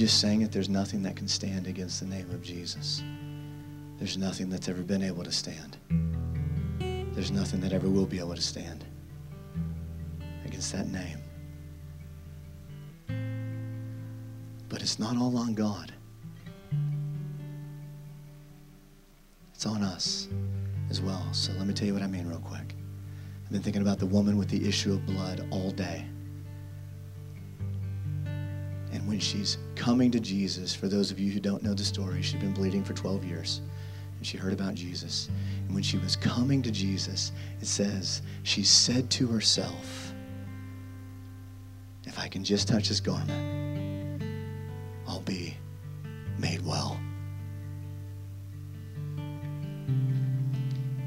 just sang it. There's nothing that can stand against the name of Jesus. There's nothing that's ever been able to stand. There's nothing that ever will be able to stand against that name. But it's not all on God. It's on us as well. So let me tell you what I mean real quick. I've been thinking about the woman with the issue of blood all day. When she's coming to Jesus, for those of you who don't know the story, she'd been bleeding for 12 years. And she heard about Jesus. And when she was coming to Jesus, it says, she said to herself, If I can just touch his garment, I'll be made well.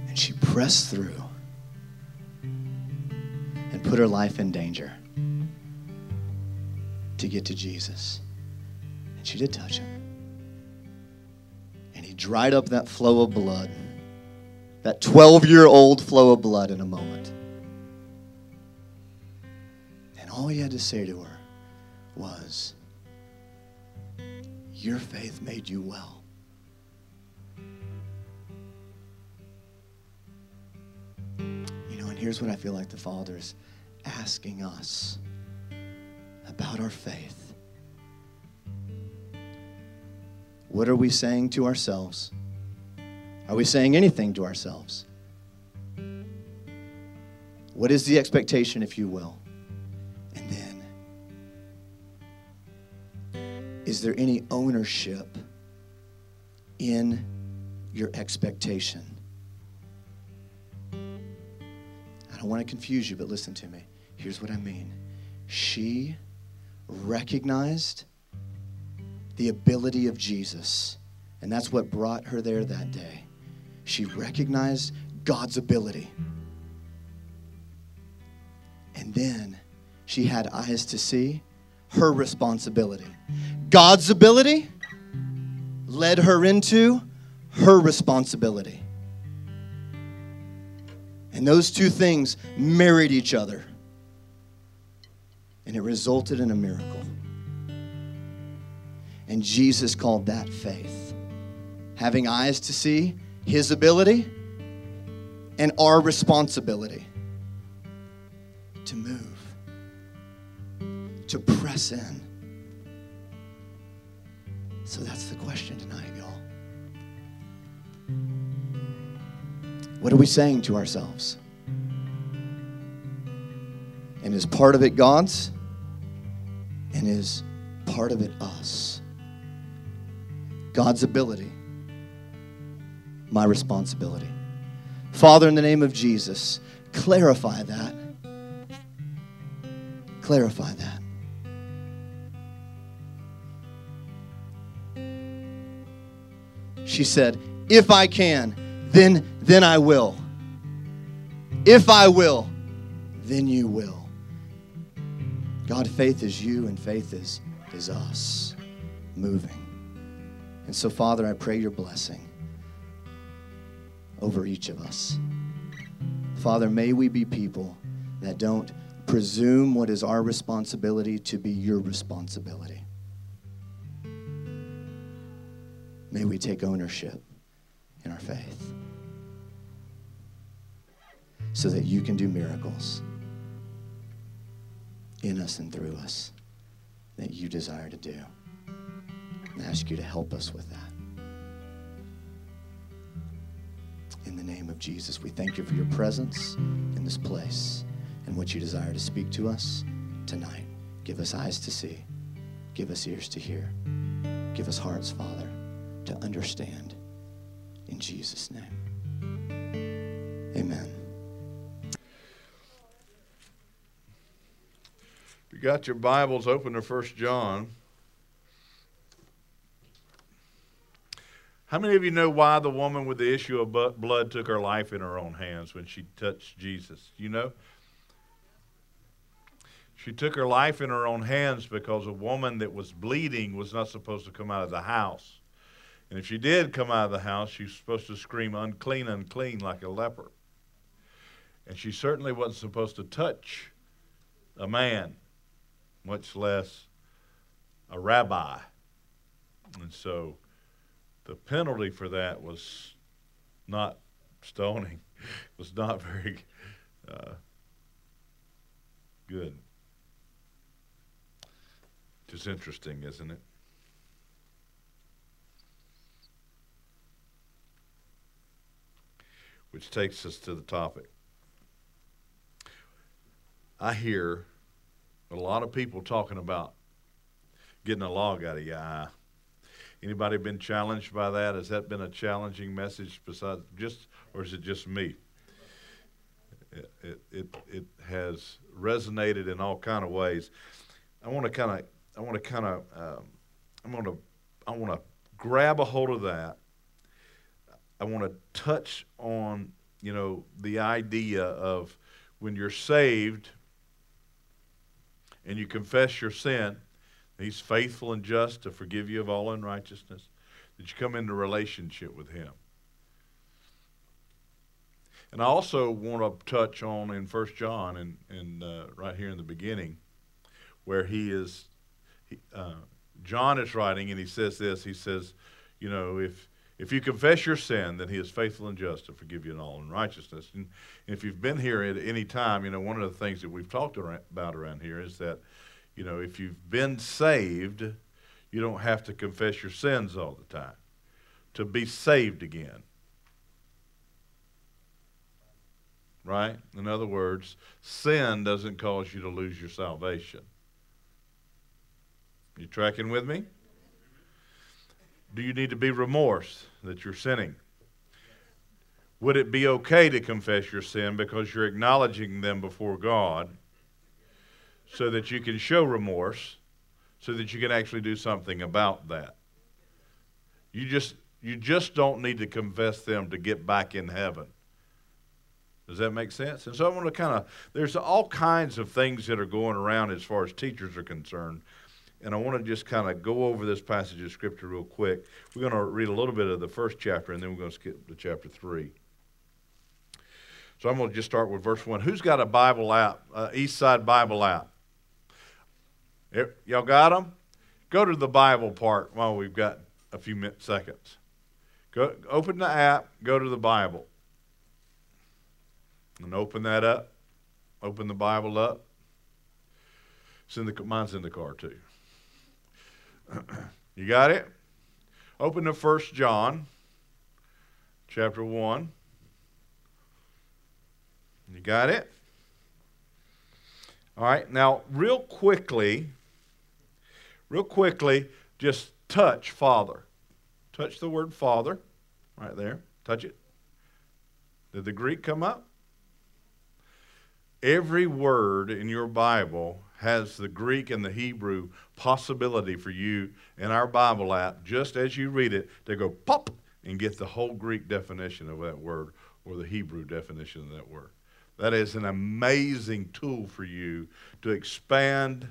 And she pressed through and put her life in danger to get to Jesus. And she did touch him. And he dried up that flow of blood, that 12 year old flow of blood in a moment. And all he had to say to her was, Your faith made you well. You know, and here's what I feel like the Father's asking us about our faith. What are we saying to ourselves? Are we saying anything to ourselves? What is the expectation, if you will? And then, is there any ownership in your expectation? I don't want to confuse you, but listen to me. Here's what I mean. She recognized the ability of Jesus, and that's what brought her there that day. She recognized God's ability. And then she had eyes to see her responsibility. God's ability led her into her responsibility. And those two things married each other. And it resulted in a miracle. And Jesus called that faith. Having eyes to see his ability and our responsibility to move, to press in. So that's the question tonight, y'all. What are we saying to ourselves? And is part of it God's? And is part of it us? God's ability, my responsibility. Father, in the name of Jesus, clarify that. Clarify that. She said, If I can, then, then I will. If I will, then you will. God, faith is you and faith is, is us moving. And so, Father, I pray your blessing over each of us. Father, may we be people that don't presume what is our responsibility to be your responsibility. May we take ownership in our faith so that you can do miracles in us and through us that you desire to do. And I ask you to help us with that. In the name of Jesus, we thank you for your presence in this place and what you desire to speak to us tonight. Give us eyes to see, give us ears to hear, give us hearts, Father, to understand. In Jesus' name. Got your Bibles open to First John. How many of you know why the woman with the issue of blood took her life in her own hands when she touched Jesus? You know? She took her life in her own hands because a woman that was bleeding was not supposed to come out of the house. And if she did come out of the house, she was supposed to scream, unclean, unclean, like a leper. And she certainly wasn't supposed to touch a man, much less a rabbi. And so the penalty for that was not stoning, it was not very uh, good. Just interesting, isn't it? Which takes us to the topic. I hear a lot of people talking about getting a log out of your eye. Anybody been challenged by that? Has that been a challenging message besides just, or is it just me? It, it, it, it has resonated in all kind of ways. I want to kind of, I want to kind of, um, I'm going to, I want to grab a hold of that. I want to touch on, you know, the idea of when you're saved and you confess your sin, He's faithful and just to forgive you of all unrighteousness, that you come into relationship with Him. And I also want to touch on in First John and, and uh, right here in the beginning, where he is, he, uh, John is writing and he says this. He says, you know, if if you confess your sin, then he is faithful and just to forgive you in all unrighteousness. And if you've been here at any time, you know, one of the things that we've talked about around here is that you know, if you've been saved, you don't have to confess your sins all the time to be saved again. Right? In other words, sin doesn't cause you to lose your salvation. You tracking with me? Do you need to be remorse that you're sinning? Would it be okay to confess your sin because you're acknowledging them before God so that you can show remorse, so that you can actually do something about that. You just you just don't need to confess them to get back in heaven. Does that make sense? And so I want to kind of there's all kinds of things that are going around as far as teachers are concerned. And I want to just kind of go over this passage of scripture real quick. We're going to read a little bit of the first chapter and then we're going to skip to chapter 3. So I'm going to just start with verse 1. Who's got a Bible app, uh, East Side Bible app? Y'all got them? Go to the Bible part while we've got a few minutes, seconds. Go, open the app, go to the Bible. And open that up. Open the Bible up. In the, mine's in the car too. you got it? Open to First John, chapter 1. You got it? All right, now, real quickly, real quickly, just touch Father. Touch the word Father right there. Touch it. Did the Greek come up? Every word in your Bible has the Greek and the Hebrew possibility for you in our Bible app, just as you read it, to go pop and get the whole Greek definition of that word or the Hebrew definition of that word. That is an amazing tool for you to expand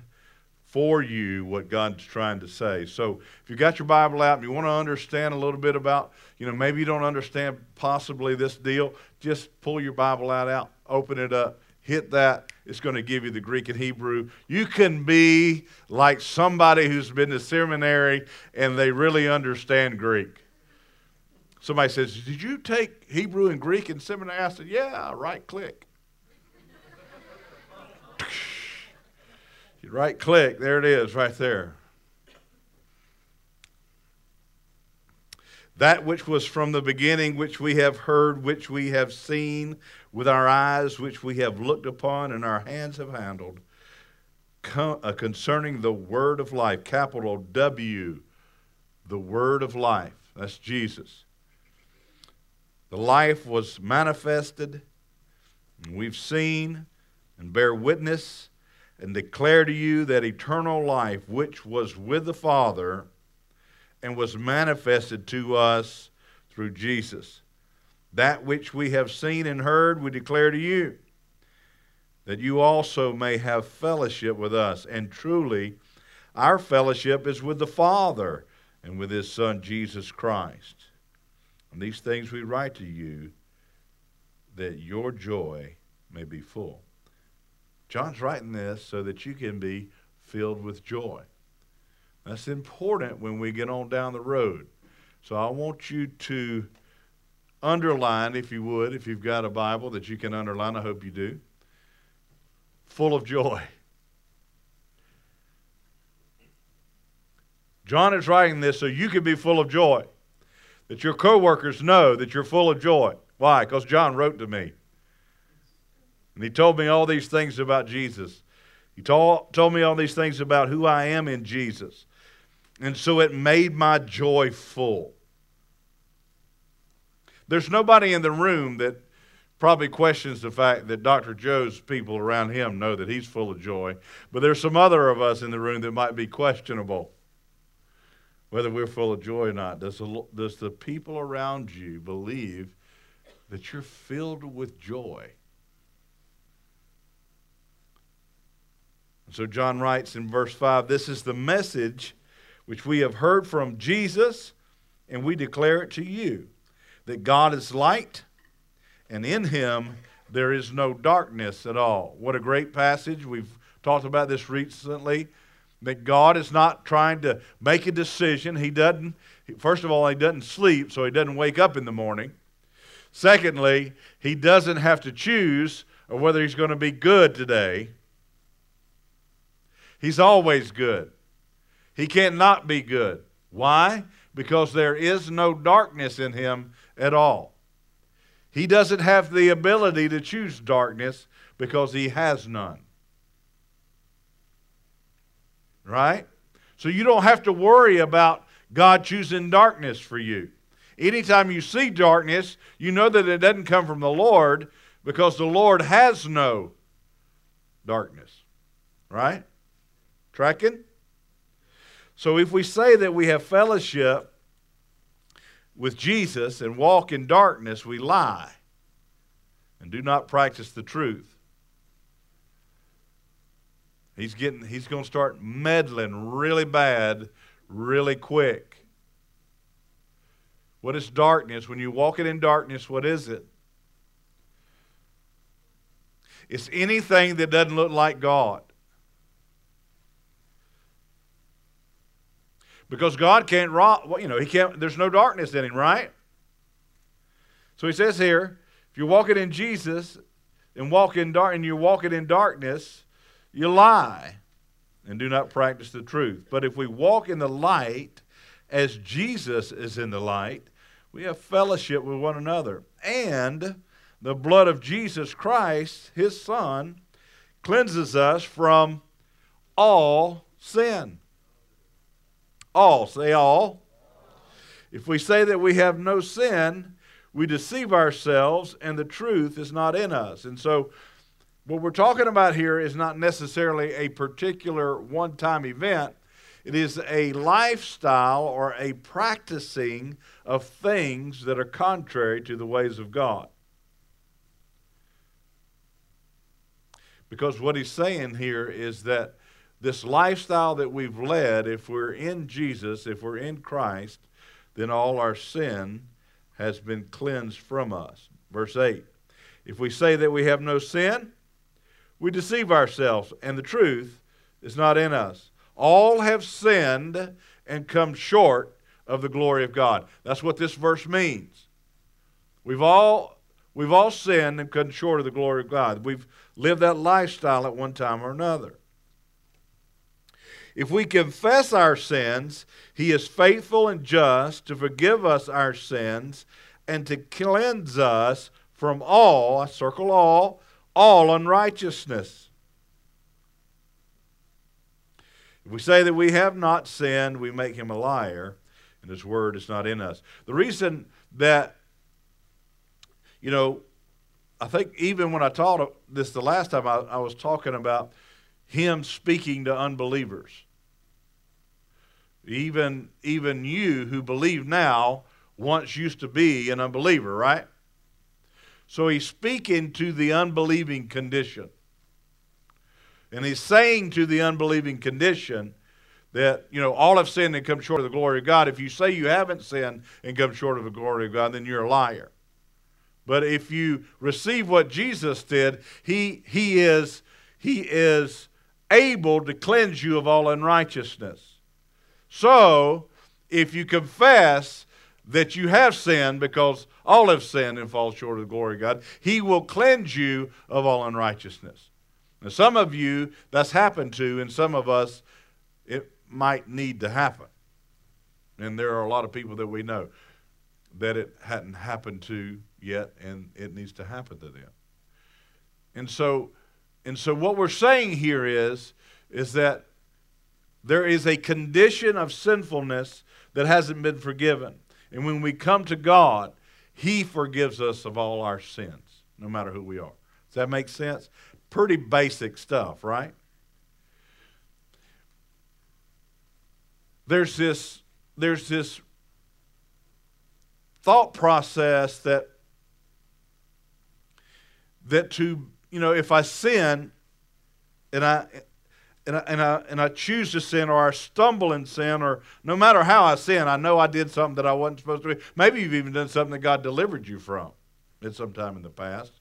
for you what God's trying to say. So if you got your Bible out and you want to understand a little bit about, you know, maybe you don't understand possibly this deal, just pull your Bible out, out, open it up, hit that. It's going to give you the Greek and Hebrew. You can be like somebody who's been to seminary and they really understand Greek. Somebody says, Did you take Hebrew and Greek in seminary? I said, Yeah, right click. You right click, there it is, right there. That which was from the beginning, which we have heard, which we have seen with our eyes, which we have looked upon and our hands have handled, uh, concerning the word of life, capital W, the word of life. That's Jesus. The life was manifested, and we've seen and bear witness and declare to you that eternal life which was with the Father and was manifested to us through Jesus. That which we have seen and heard, we declare to you, that you also may have fellowship with us. And truly, our fellowship is with the Father and with His Son, Jesus Christ. And these things we write to you, that your joy may be full. John's writing this so that you can be filled with joy. That's important when we get on down the road. So I want you to underline, if you would, if you've got a Bible that you can underline, I hope you do. Full of joy. John is writing this so you can be full of joy. That your coworkers know that you're full of joy. Why? Because John wrote to me. And he told me all these things about Jesus. He told, told me all these things about who I am in Jesus. And so it made my joy full. There's nobody in the room that probably questions the fact that Dr. Joe's people around him know that he's full of joy. But there's some other of us in the room that might be questionable whether we're full of joy or not. Does the, does the people around you believe that you're filled with joy? So John writes in verse 5 This is the message which we have heard from Jesus, and we declare it to you that God is light, and in him there is no darkness at all. What a great passage. We've talked about this recently. That God is not trying to make a decision. He doesn't, first of all, he doesn't sleep, so he doesn't wake up in the morning. Secondly, he doesn't have to choose whether he's going to be good today. He's always good. He can't not be good. Why? Because there is no darkness in him at all. He doesn't have the ability to choose darkness because he has none. Right? So you don't have to worry about God choosing darkness for you. Anytime you see darkness, you know that it doesn't come from the Lord because the Lord has no darkness. Right? Tracking? So if we say that we have fellowship with Jesus and walk in darkness, we lie and do not practice the truth. He's getting he's going to start meddling really bad really quick. What is darkness? When you walk it in darkness, what is it? It's anything that doesn't look like God. Because God can't rob, you know, he can't, there's no darkness in him, right? So he says here, if you're walking in Jesus and walk in dark and you're walking in darkness, you lie and do not practice the truth. But if we walk in the light as Jesus is in the light, we have fellowship with one another. And the blood of Jesus Christ, his Son, cleanses us from all sin. All. Say all. If we say that we have no sin, we deceive ourselves and the truth is not in us. And so, what we're talking about here is not necessarily a particular one time event, it is a lifestyle or a practicing of things that are contrary to the ways of God. Because what he's saying here is that this lifestyle that we've led, if we're in Jesus, if we're in Christ, then all our sin has been cleansed from us. Verse 8 If we say that we have no sin, we deceive ourselves, and the truth is not in us. All have sinned and come short of the glory of God. That's what this verse means. We've all we've all sinned and come short of the glory of God. We've lived that lifestyle at one time or another. If we confess our sins, he is faithful and just to forgive us our sins and to cleanse us from all, I circle all, all unrighteousness. If we say that we have not sinned, we make him a liar, and his word is not in us. The reason that, you know, I think even when I taught this the last time, I, I was talking about him speaking to unbelievers. Even, even you who believe now once used to be an unbeliever, right? So he's speaking to the unbelieving condition. And he's saying to the unbelieving condition that, you know, all have sinned and come short of the glory of God. If you say you haven't sinned and come short of the glory of God, then you're a liar. But if you receive what Jesus did, he, he, is, he is able to cleanse you of all unrighteousness. So, if you confess that you have sinned, because all have sinned and fall short of the glory of God, He will cleanse you of all unrighteousness. Now, some of you, that's happened to, and some of us, it might need to happen. And there are a lot of people that we know that it hadn't happened to yet, and it needs to happen to them. And so, and so what we're saying here is, is that there is a condition of sinfulness that hasn't been forgiven. And when we come to God, He forgives us of all our sins, no matter who we are. Does that make sense? Pretty basic stuff, right? There's this, there's this thought process that that to you know if I sin and I and I, and I and I choose to sin or I stumble in sin or no matter how I sin, I know I did something that I wasn't supposed to do. Maybe you've even done something that God delivered you from at some time in the past.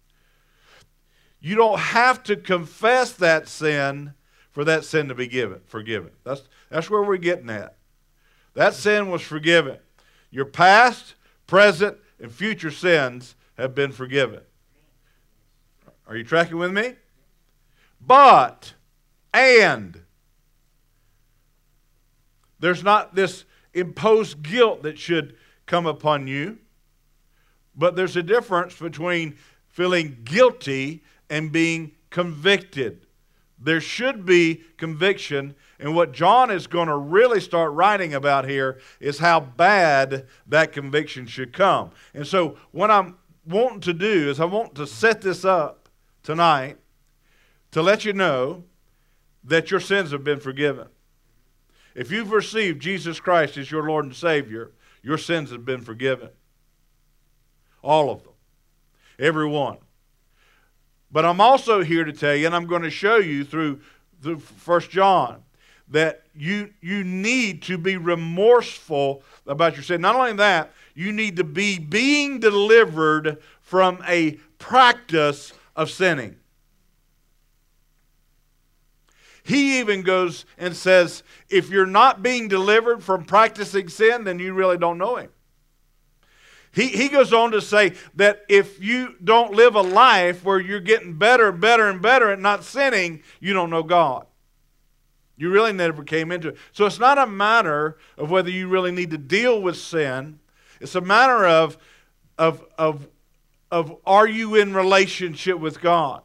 You don't have to confess that sin for that sin to be given, forgiven. That's that's where we're getting at. That sin was forgiven. Your past present, and future sins have been forgiven. Are you tracking with me? But, and, there's not this imposed guilt that should come upon you, but there's a difference between feeling guilty and being convicted. There should be conviction and what John is going to really start writing about here is how bad that conviction should come. And so, what I'm wanting to do is I want to set this up tonight to let you know that your sins have been forgiven. If you've received Jesus Christ as your Lord and Savior, your sins have been forgiven. All of them. Every one. But I'm also here to tell you, and I'm going to show you through, through 1 John, that you, you need to be remorseful about your sin. Not only that, you need to be being delivered from a practice of sinning. He even goes and says, if you're not being delivered from practicing sin, then you really don't know Him. He, he goes on to say that if you don't live a life where you're getting better and better and better at not sinning, you don't know God. You really never came into it. So it's not a matter of whether you really need to deal with sin. It's a matter of, of, of, of are you in relationship with God?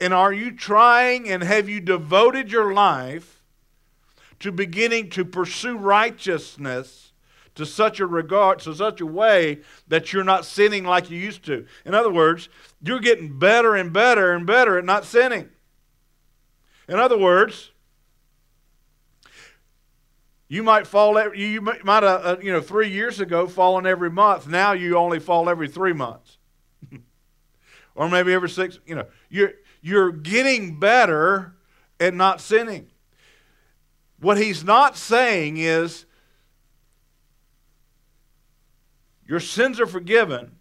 And are you trying and have you devoted your life to beginning to pursue righteousness to such a regard, to such a way that you're not sinning like you used to? In other words, you're getting better and better and better at not sinning. In other words, you might fall. You might have, uh, you know, three years ago fallen every month. Now you only fall every three months, or maybe every six. You know, you're you're getting better at not sinning. What he's not saying is your sins are forgiven.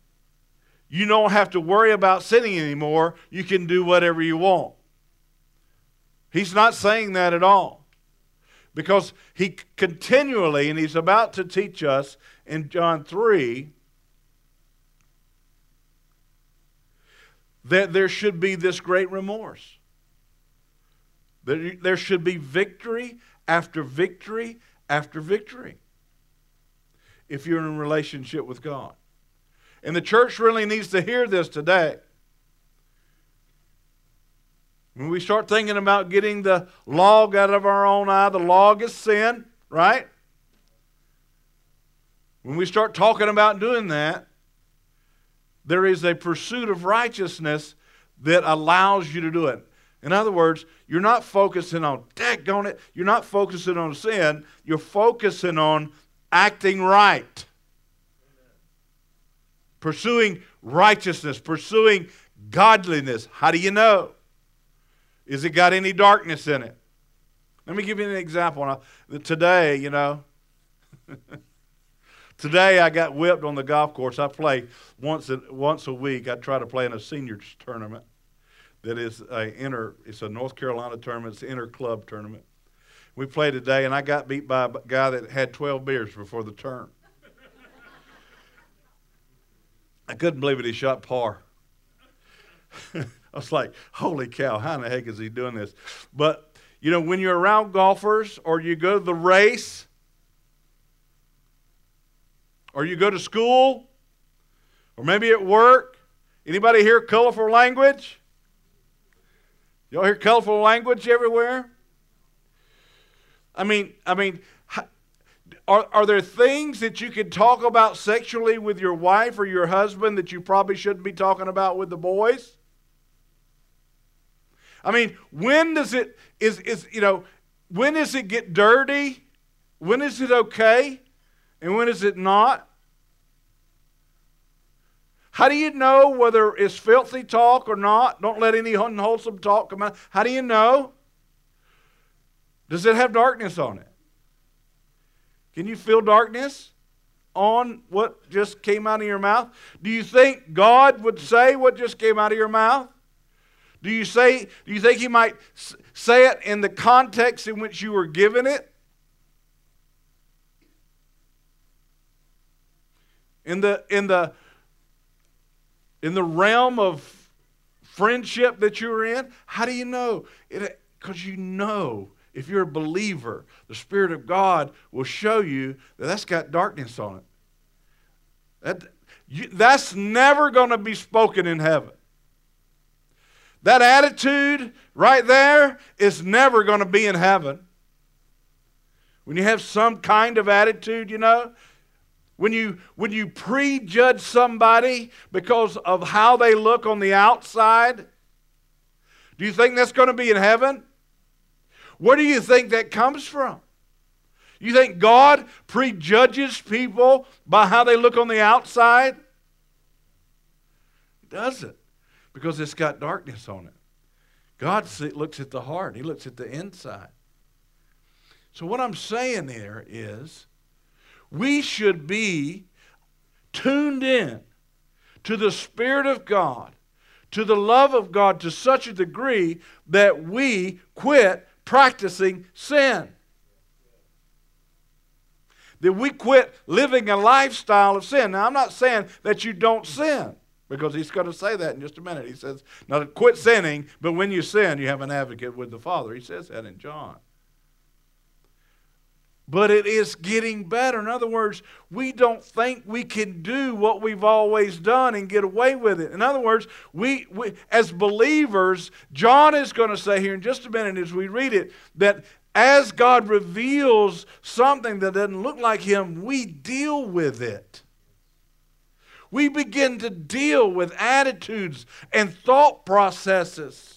You don't have to worry about sinning anymore. You can do whatever you want. He's not saying that at all because he continually, and he's about to teach us in John 3, that there should be this great remorse. That there should be victory after victory after victory if you're in a relationship with God. And the church really needs to hear this today. When we start thinking about getting the log out of our own eye, the log is sin, right? When we start talking about doing that, there is a pursuit of righteousness that allows you to do it. In other words, you're not focusing on, on it, you're not focusing on sin, you're focusing on acting right. Pursuing righteousness, pursuing godliness. How do you know? Is it got any darkness in it? Let me give you an example. Today, you know, Today I got whipped on the golf course. I play once a, once a week. I try to play in a seniors tournament that is a inter. It's a North Carolina tournament. It's an inter club tournament. We played today, and I got beat by a guy that had 12 beers before the turn. I couldn't believe it. He shot par. I was like, holy cow, how in the heck is he doing this? But, you know, when you're around golfers or you go to the race or you go to school or maybe at work, anybody hear colorful language? Y'all hear colorful language everywhere? I mean, I mean, are, are there things that you can talk about sexually with your wife or your husband that you probably shouldn't be talking about with the boys? I mean, when does it is is you know, when does it get dirty? When is it okay? And when is it not? How do you know whether it's filthy talk or not? Don't let any unwholesome talk come out. How do you know? Does it have darkness on it? Can you feel darkness on what just came out of your mouth? Do you think God would say what just came out of your mouth? Do you say do you think he might say it in the context in which you were given it? In the in the in the realm of friendship that you're in, how do you know? Because you know if you're a believer, the Spirit of God will show you that that's got darkness on it. That, you, that's never going to be spoken in heaven. That attitude right there is never going to be in heaven. When you have some kind of attitude, you know, when you when you prejudge somebody because of how they look on the outside, do you think that's going to be in heaven? Where do you think that comes from? You think God prejudges people by how they look on the outside? He doesn't, because it's got darkness on it. God looks at the heart, He looks at the inside. So, what I'm saying there is we should be tuned in to the Spirit of God, to the love of God to such a degree that we quit practicing sin. That we quit living a lifestyle of sin. Now, I'm not saying that you don't sin, because he's going to say that in just a minute. He says, not quit sinning, but when you sin, you have an advocate with the Father. He says that in John but it is getting better. In other words, we don't think we can do what we've always done and get away with it. In other words, we, we as believers, John is going to say here in just a minute as we read it that as God reveals something that doesn't look like Him, we deal with it. We begin to deal with attitudes and thought processes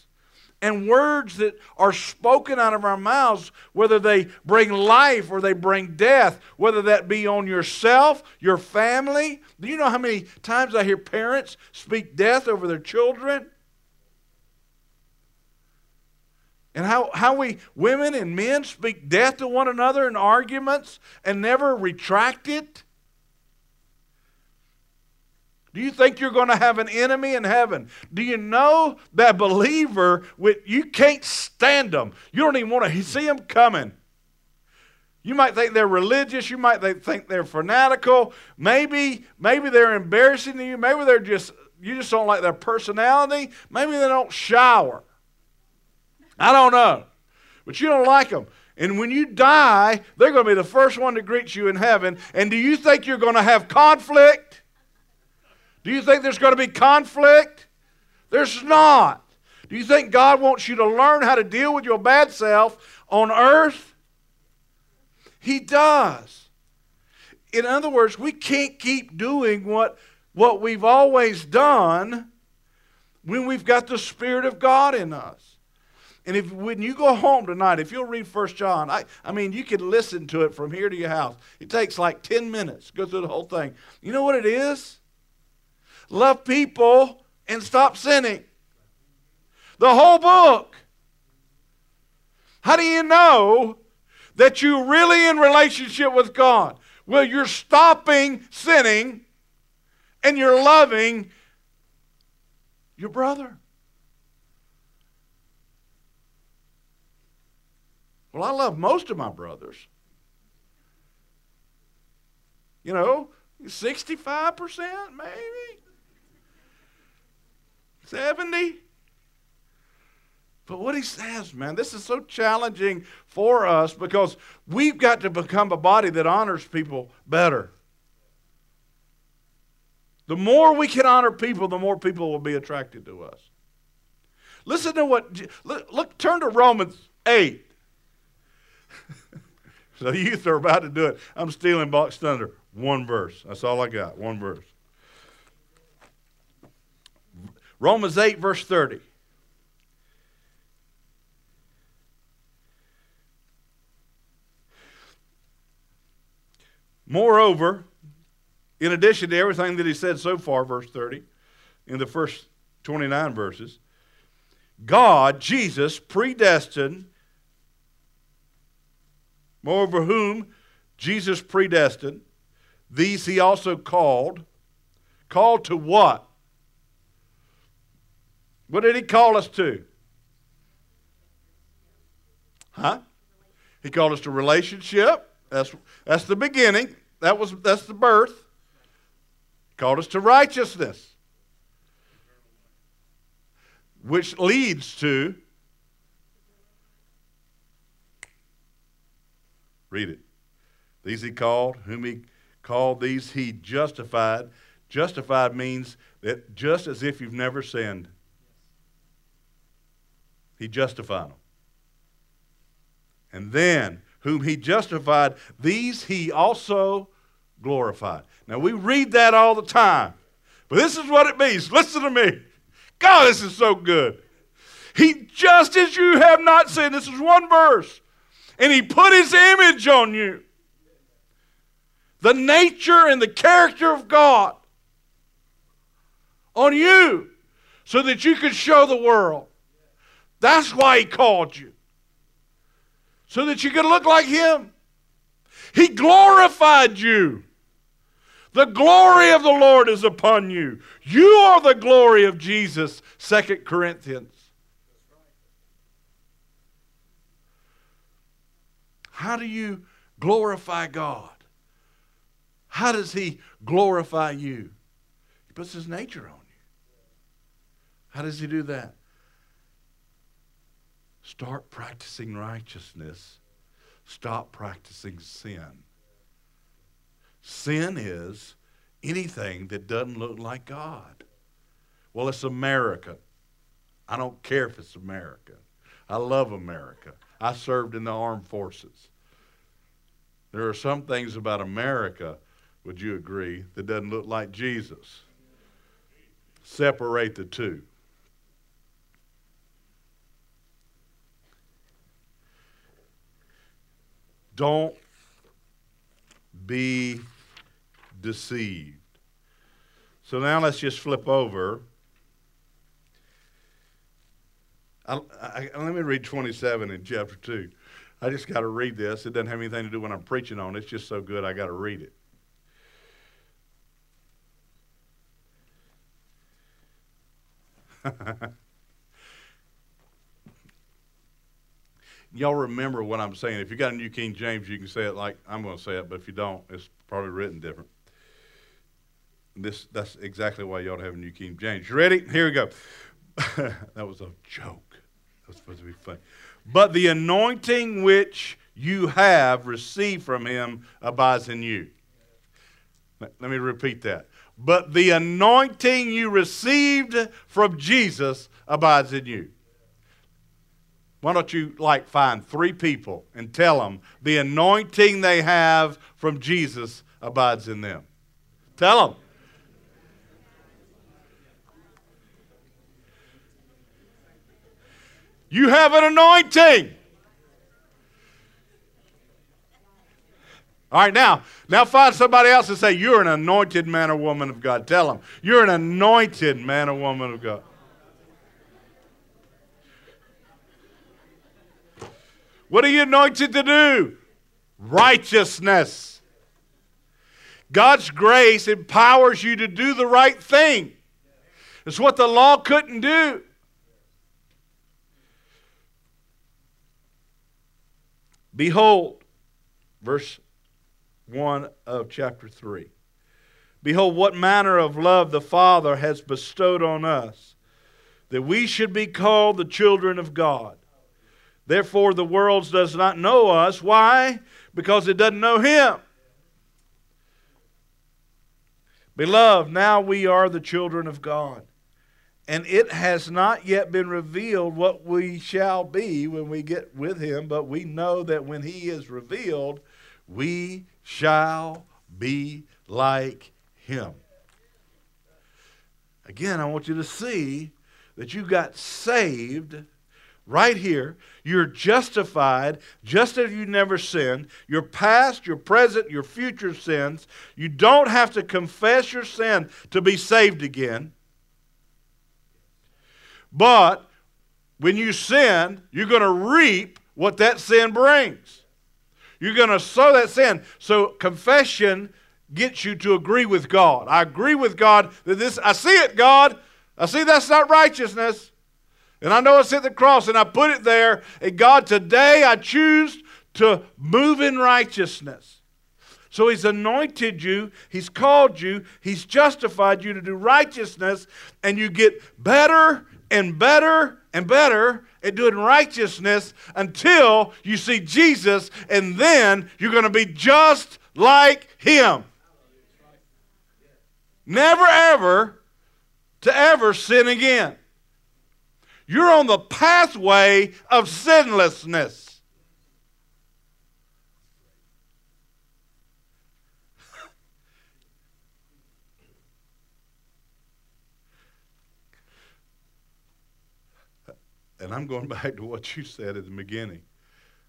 and words that are spoken out of our mouths, whether they bring life or they bring death, whether that be on yourself, your family. Do you know how many times I hear parents speak death over their children? And how, how we, women and men, speak death to one another in arguments and never retract it? Do you think you're going to have an enemy in heaven? Do you know that believer, with, you can't stand them. You don't even want to see them coming. You might think they're religious. You might think they're fanatical. Maybe, maybe they're embarrassing to you. Maybe they're just, you just don't like their personality. Maybe they don't shower. I don't know. But you don't like them. And when you die, they're going to be the first one to greet you in heaven. And do you think you're going to have conflict? Do you think there's going to be conflict? There's not. Do you think God wants you to learn how to deal with your bad self on earth? He does. In other words, we can't keep doing what, what we've always done when we've got the Spirit of God in us. And if when you go home tonight, if you'll read First John, I, I mean, you could listen to it from here to your house. It takes like 10 minutes, go through the whole thing. You know what it is? Love people, and stop sinning. The whole book. How do you know that you're really in relationship with God? Well, you're stopping sinning and you're loving your brother. Well, I love most of my brothers. You know, 65% maybe. 70. But what he says, man, this is so challenging for us because we've got to become a body that honors people better. The more we can honor people, the more people will be attracted to us. Listen to what, look, look turn to Romans 8. so the youth are about to do it. I'm stealing Box Thunder. One verse. That's all I got. One verse. Romans 8, verse 30. Moreover, in addition to everything that he said so far, verse 30, in the first 29 verses, God, Jesus, predestined, moreover, whom Jesus predestined, these he also called. Called to what? What did he call us to? Huh? He called us to relationship. That's, that's the beginning. That was, that's the birth. He called us to righteousness, which leads to. Read it. These he called, whom he called, these he justified. Justified means that just as if you've never sinned. He justified them. And then, whom he justified, these he also glorified. Now, we read that all the time, but this is what it means. Listen to me. God, this is so good. He, just as you have not sinned, this is one verse, and he put his image on you. The nature and the character of God on you so that you could show the world that's why he called you. So that you could look like him. He glorified you. The glory of the Lord is upon you. You are the glory of Jesus, Second Corinthians. How do you glorify God? How does He glorify you? He puts His nature on you. How does He do that? Start practicing righteousness. Stop practicing sin. Sin is anything that doesn't look like God. Well, it's America. I don't care if it's America. I love America. I served in the armed forces. There are some things about America, would you agree, that doesn't look like Jesus. Separate the two. Don't be deceived. So now let's just flip over. I, I, let me read 27 in chapter 2. I just got to read this. It doesn't have anything to do when I'm preaching on it. It's just so good, I got to read it. y'all remember what I'm saying. If you got a New King James, you can say it like I'm going to say it, but if you don't, it's probably written different. This that's exactly why to have a New King James. You ready? Here we go. that was a joke. That was supposed to be funny. But the anointing which you have received from him abides in you. Let me repeat that. But the anointing you received from Jesus abides in you. Why don't you like find three people and tell them the anointing they have from Jesus abides in them? Tell them. You have an anointing. All right, now, now find somebody else and say, You're an anointed man or woman of God. Tell them, You're an anointed man or woman of God. What are you anointed to do? Righteousness. God's grace empowers you to do the right thing. It's what the law couldn't do. Behold, verse 1 of chapter 3. Behold, what manner of love the Father has bestowed on us, that we should be called the children of God. Therefore, the world does not know us. Why? Because it doesn't know Him. Beloved, now we are the children of God. And it has not yet been revealed what we shall be when we get with him, but we know that when he is revealed, we shall be like him. Again, I want you to see that you got saved right here. You're justified just as you never sinned. Your past, your present, your future sins. You don't have to confess your sin to be saved again. But when you sin, you're going to reap what that sin brings. You're going to sow that sin. So confession gets you to agree with God. I agree with God that this, I see it, God. I see that's not righteousness. And I know it's at the cross, and I put it there. And God, today I choose to move in righteousness. So He's anointed you, He's called you, He's justified you to do righteousness, and you get better and better and better at doing righteousness until you see Jesus, and then you're going to be just like Him. Never ever to ever sin again. You're on the pathway of sinlessness. And I'm going back to what you said at the beginning.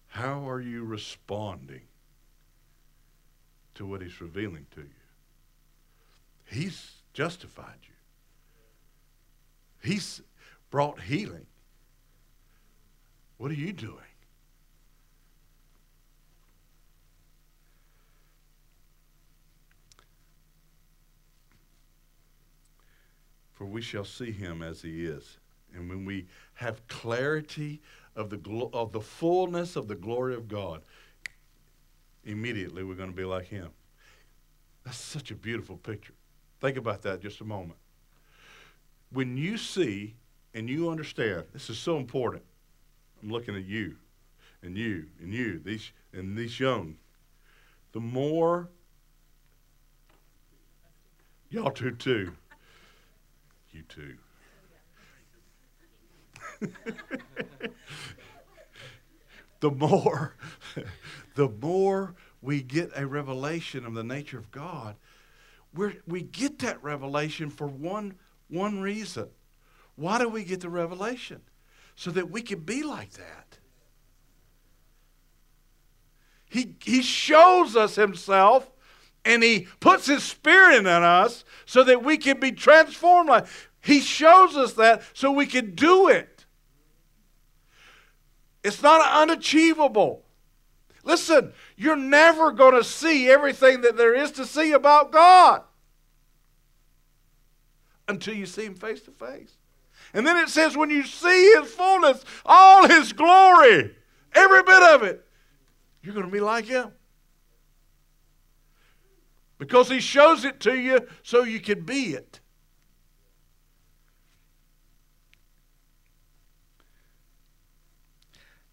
How are you responding to what he's revealing to you? He's justified you. He's brought healing. What are you doing? For we shall see him as he is. And when we have clarity of the, glo- of the fullness of the glory of God, immediately we're going to be like Him. That's such a beautiful picture. Think about that just a moment. When you see and you understand, this is so important. I'm looking at you and you and you, these and these young. The more y'all too too. You too. the more the more we get a revelation of the nature of God, we we get that revelation for one, one reason. Why do we get the revelation? So that we can be like that. He, he shows us himself and he puts his spirit in us so that we can be transformed. Like he shows us that so we can do it. It's not unachievable. Listen, you're never going to see everything that there is to see about God until you see Him face to face. And then it says, when you see His fullness, all His glory, every bit of it, you're going to be like Him. Because He shows it to you so you can be it.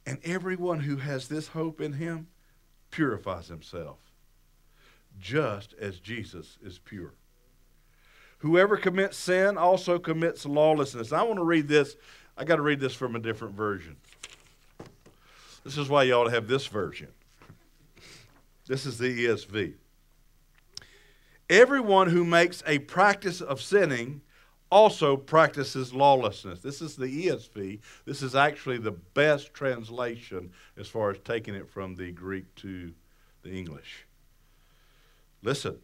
And everyone who has this hope in him purifies himself, just as Jesus is pure. Whoever commits sin also commits lawlessness. I want to read this. I got to read this from a different version. This is why you ought to have this version. This is the ESV. Everyone who makes a practice of sinning also practices lawlessness. This is the ESV. This is actually the best translation as far as taking it from the Greek to the English. Listen,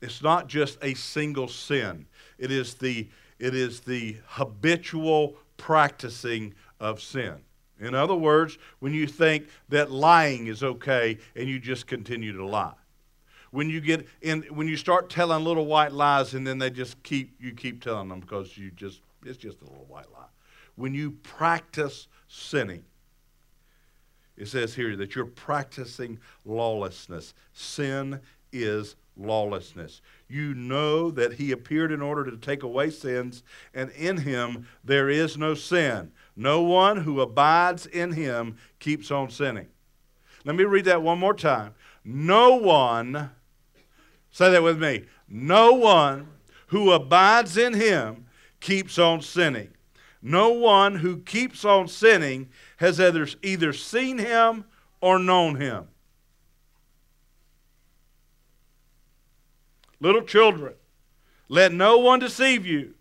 it's not just a single sin. It is the it is the habitual practicing of sin. In other words, when you think that lying is okay and you just continue to lie. when you get in when you start telling little white lies and then they just keep you keep telling them because you just it's just a little white lie. When you practice sinning, it says here that you're practicing lawlessness. Sin is lawlessness. You know that he appeared in order to take away sins, and in him there is no sin. No one who abides in him keeps on sinning. Let me read that one more time. No one, say that with me, no one who abides in him keeps on sinning. No one who keeps on sinning has either, either seen him or known him. Little children, let no one deceive you.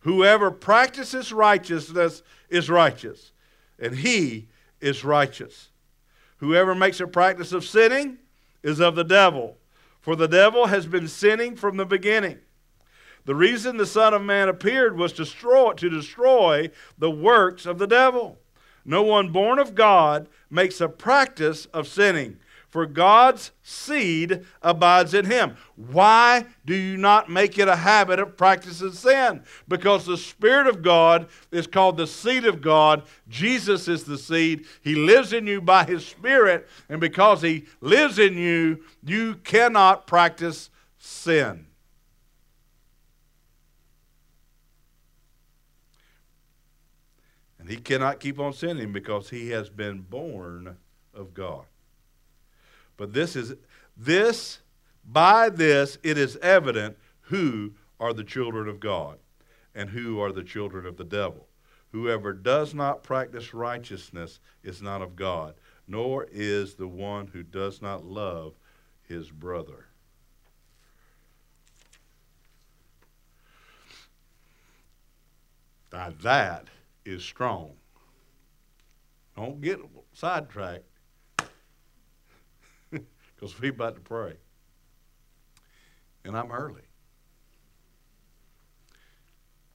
Whoever practices righteousness is righteous, and he is righteous. Whoever makes a practice of sinning is of the devil, for the devil has been sinning from the beginning. The reason the Son of Man appeared was to destroy, to destroy the works of the devil. No one born of God makes a practice of sinning, for God's seed abides in him. Why do you not make it a habit of practicing sin? Because the Spirit of God is called the seed of God. Jesus is the seed. He lives in you by his Spirit, and because he lives in you, you cannot practice sin. And he cannot keep on sinning because he has been born of God. But this is this by this it is evident who are the children of God and who are the children of the devil. Whoever does not practice righteousness is not of God, nor is the one who does not love his brother. Now that is strong. Don't get sidetracked because we about to pray. And I'm early.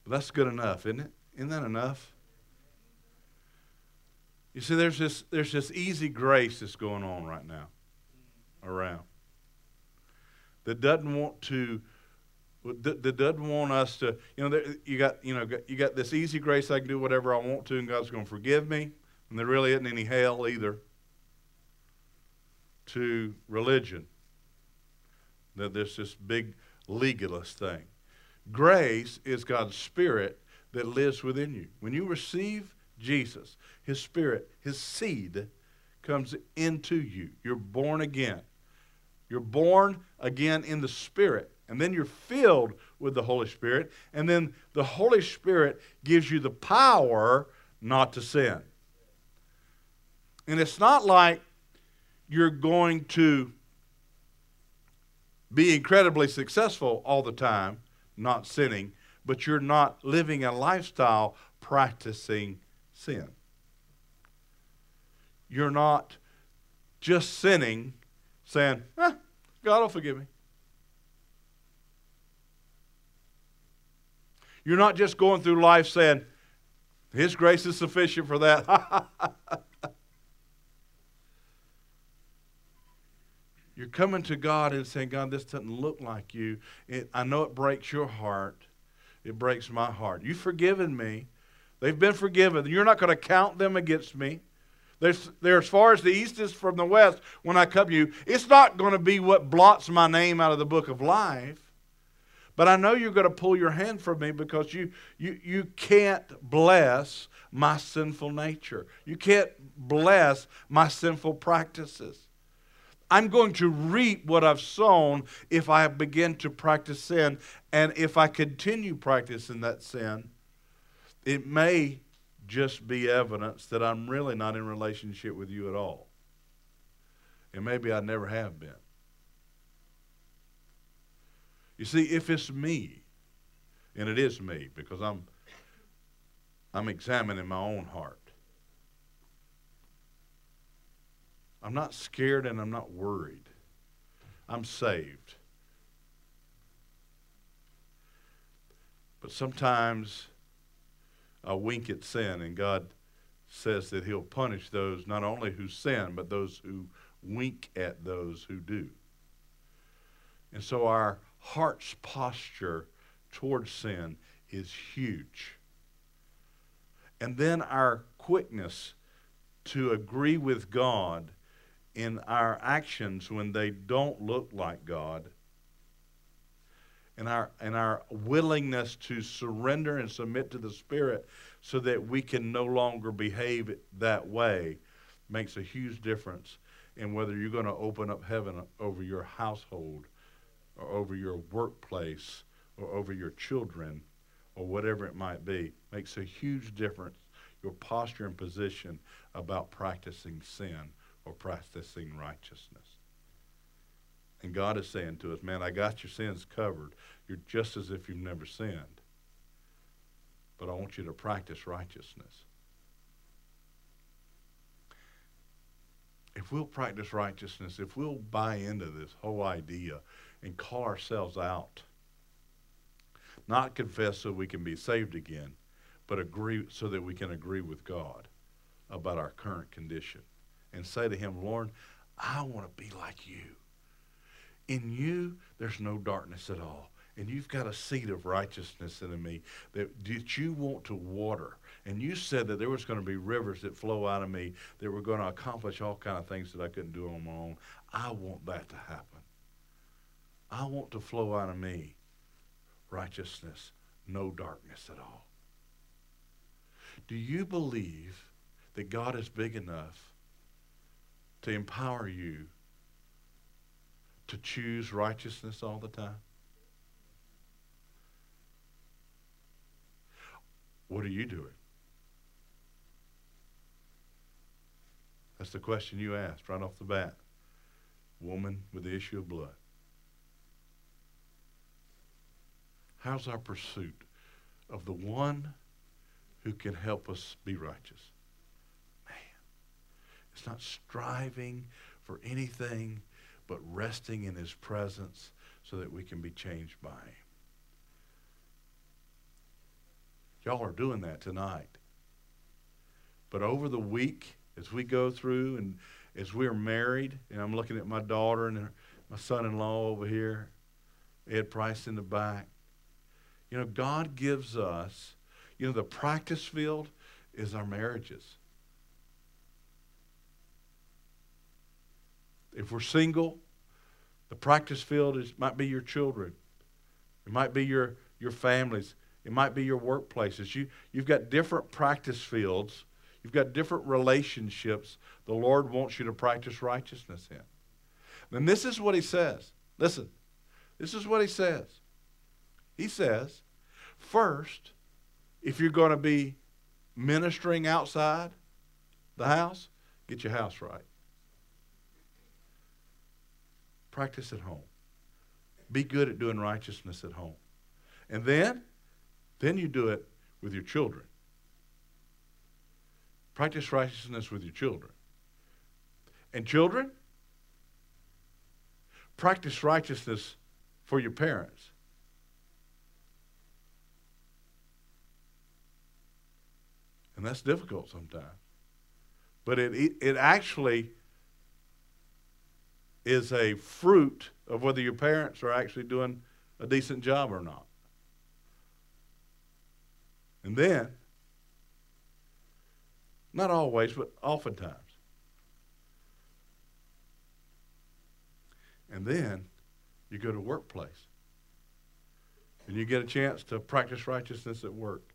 But that's good enough, isn't it? Isn't that enough? You see, there's this, there's this easy grace that's going on right now around that doesn't want to that, doesn't want us to you know you got you know you got this easy grace I can do whatever I want to and God's going to forgive me and there really isn't any hell either to religion. That there's this big legalist thing. Grace is God's Spirit that lives within you. When you receive Jesus, His Spirit, His seed comes into you. You're born again. You're born again in the Spirit. And then you're filled with the Holy Spirit. And then the Holy Spirit gives you the power not to sin. And it's not like you're going to be incredibly successful all the time, not sinning, but you're not living a lifestyle practicing sin. You're not just sinning, saying, eh, God will forgive me. You're not just going through life saying, His grace is sufficient for that. You're coming to God and saying, God, this doesn't look like you. It, I know it breaks your heart. It breaks my heart. You've forgiven me. They've been forgiven. You're not going to count them against me. They're, they're as far as the east is from the west when I come to you. It's not going to be what blots my name out of the book of life. But I know you're going to pull your hand from me because you, you, you can't bless my sinful nature. You can't bless my sinful practices. I'm going to reap what I've sown if I begin to practice sin. And if I continue practicing that sin, it may just be evidence that I'm really not in relationship with you at all. And maybe I never have been. You see, if it's me, and it is me because I'm I'm examining my own heart. I'm not scared and I'm not worried. I'm saved. But sometimes I wink at sin, and God says that He'll punish those not only who sin, but those who wink at those who do. And so our heart's posture towards sin is huge. And then our quickness to agree with God in our actions when they don't look like God and our and our willingness to surrender and submit to the spirit so that we can no longer behave that way makes a huge difference in whether you're going to open up heaven over your household or over your workplace or over your children or whatever it might be. Makes a huge difference your posture and position about practicing sin or practicing righteousness and God is saying to us, man, I got your sins covered. You're just as if you've never sinned. But I want you to practice righteousness. If we'll practice righteousness, if we'll buy into this whole idea and call ourselves out, not confess so we can be saved again, but agree so that we can agree with God about our current condition and say to Him, Lord, I want to be like you. In you, there's no darkness at all. And you've got a seed of righteousness in me that, that you want to water. And you said that there was going to be rivers that flow out of me that were going to accomplish all kind of things that I couldn't do on my own. I want that to happen. I want to flow out of me righteousness, no darkness at all. Do you believe that God is big enough to empower you to choose righteousness all the time? What are you doing? That's the question you asked right off the bat. Woman with the issue of blood. How's our pursuit of the one who can help us be righteous? It's not striving for anything but resting in his presence so that we can be changed by him. Y'all are doing that tonight. But over the week, as we go through and as we're married, and I'm looking at my daughter and my son in law over here, Ed Price in the back. You know, God gives us, you know, the practice field is our marriages. If we're single, the practice field is, might be your children. It might be your, your families. It might be your workplaces. You, you've got different practice fields. You've got different relationships the Lord wants you to practice righteousness in. And this is what he says. Listen, this is what he says. He says, first, if you're going to be ministering outside the house, get your house right. Practice at home. Be good at doing righteousness at home. And then, then you do it with your children. Practice righteousness with your children. And children, practice righteousness for your parents. And that's difficult sometimes. But it, it, it actually is a fruit of whether your parents are actually doing a decent job or not. And then, not always, but oftentimes. And then you go to workplace. And you get a chance to practice righteousness at work.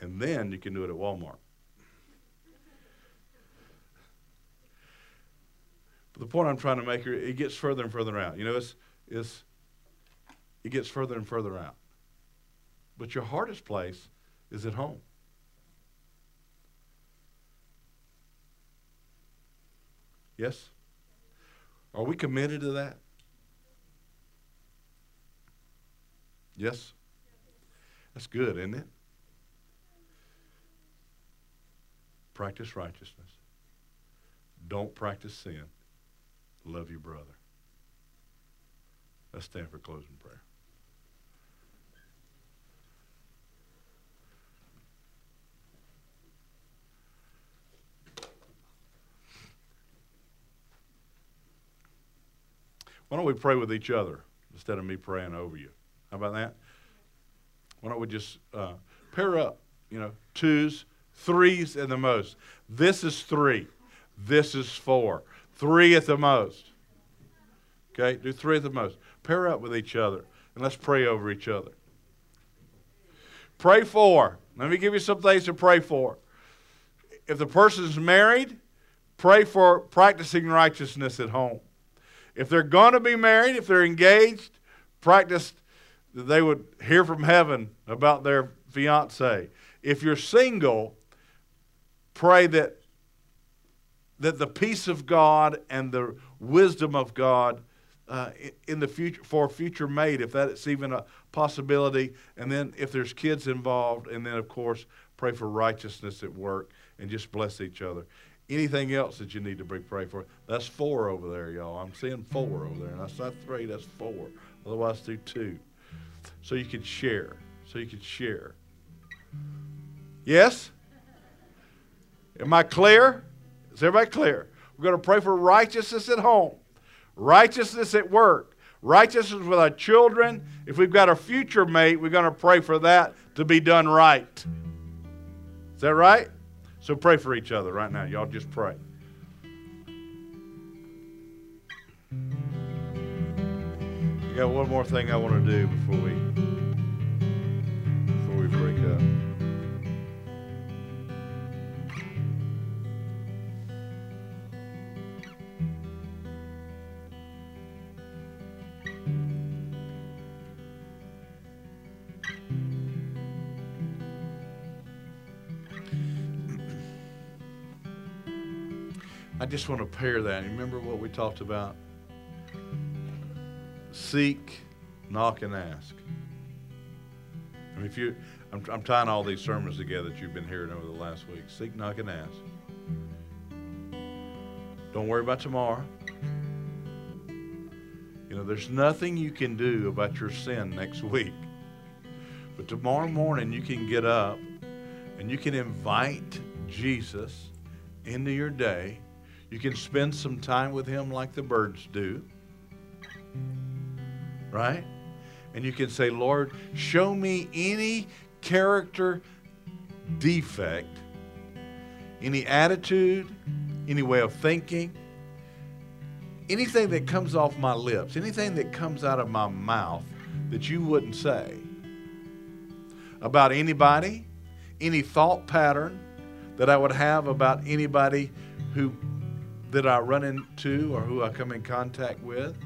And then you can do it at Walmart. But the point I'm trying to make here, it gets further and further out. You know, it's, it's, it gets further and further out. But your hardest place is at home. Yes? Are we committed to that? Yes? That's good, isn't it? Practice righteousness. Don't practice sin. Love your brother. Let's stand for closing prayer. Why don't we pray with each other instead of me praying over you. How about that? Why don't we just uh, pair up? You know, twos, threes and the most. This is three. This is four. Three at the most. Okay, do three at the most. Pair up with each other and let's pray over each other. Pray for. Let me give you some things to pray for. If the person is married, pray for practicing righteousness at home. If they're going to be married, if they're engaged, practice that they would hear from heaven about their fiance. If you're single, pray that that the peace of God and the wisdom of God uh, in the future for a future mate, if that's even a possibility, and then if there's kids involved, and then of course pray for righteousness at work and just bless each other. Anything else that you need to pray for? That's four over there, y'all. I'm seeing four over there, and that's not three. That's four. Otherwise, do two. So you can share. So you can share. Yes? Am I clear? Is everybody clear? We're going to pray for righteousness at home, righteousness at work, righteousness with our children. If we've got a future mate, we're going to pray for that to be done right. Is that right? So pray for each other right now. Y'all just pray. I got one more thing I want to do before we just want to pair that. Remember what we talked about? Seek, knock, and ask. I mean, if you, I'm, I'm tying all these sermons together that you've been hearing over the last week. Seek, knock, and ask. Don't worry about tomorrow. You know, there's nothing you can do about your sin next week. But tomorrow morning, you can get up and you can invite Jesus into your day you can spend some time with Him like the birds do. Right? And you can say, Lord, show me any character defect, any attitude, any way of thinking, anything that comes off my lips, anything that comes out of my mouth that you wouldn't say about anybody, any thought pattern that I would have about anybody who that I run into or who I come in contact with,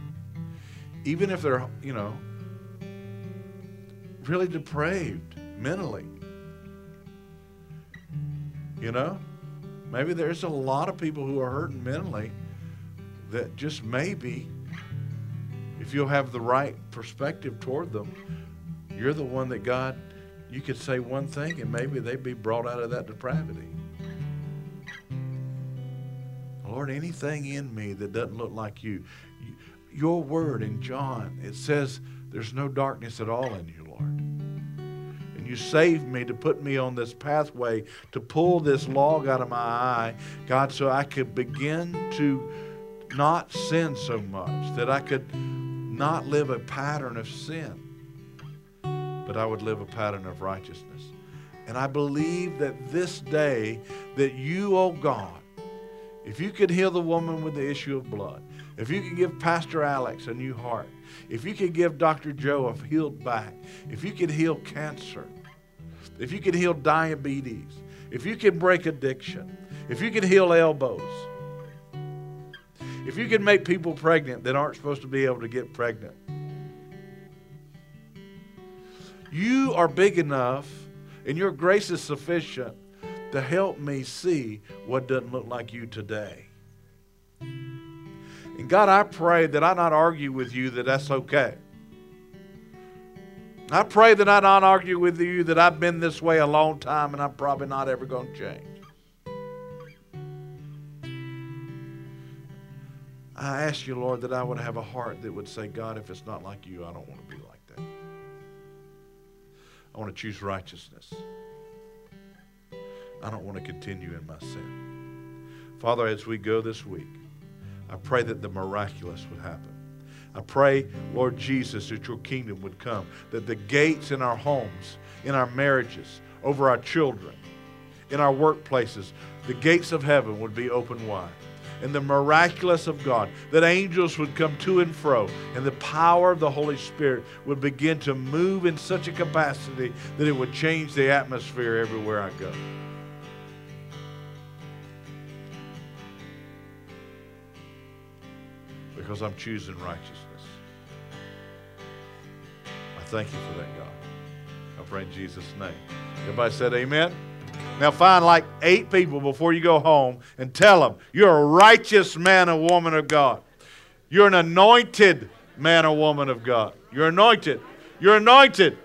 even if they're, you know, really depraved mentally. You know? Maybe there's a lot of people who are hurting mentally that just maybe, if you'll have the right perspective toward them, you're the one that God, you could say one thing and maybe they'd be brought out of that depravity. Lord, anything in me that doesn't look like you. Your word in John, it says there's no darkness at all in you, Lord. And you saved me to put me on this pathway to pull this log out of my eye, God, so I could begin to not sin so much, that I could not live a pattern of sin, but I would live a pattern of righteousness. And I believe that this day that you, oh God, if you could heal the woman with the issue of blood, if you could give Pastor Alex a new heart, if you could give Dr. Joe a healed back, if you could heal cancer, if you could heal diabetes, if you could break addiction, if you could heal elbows, if you could make people pregnant that aren't supposed to be able to get pregnant, you are big enough and your grace is sufficient to help me see what doesn't look like you today. And God, I pray that I not argue with you that that's okay. I pray that I not argue with you that I've been this way a long time and I'm probably not ever going to change. I ask you, Lord, that I would have a heart that would say, God, if it's not like you, I don't want to be like that. I want to choose righteousness. I don't want to continue in my sin. Father, as we go this week, I pray that the miraculous would happen. I pray, Lord Jesus, that your kingdom would come, that the gates in our homes, in our marriages, over our children, in our workplaces, the gates of heaven would be open wide. And the miraculous of God, that angels would come to and fro, and the power of the Holy Spirit would begin to move in such a capacity that it would change the atmosphere everywhere I go. Because I'm choosing righteousness. I thank you for that, God. I pray in Jesus' name. Everybody said amen. Now find like eight people before you go home and tell them you're a righteous man or woman of God. You're an anointed man or woman of God. You're anointed. You're anointed.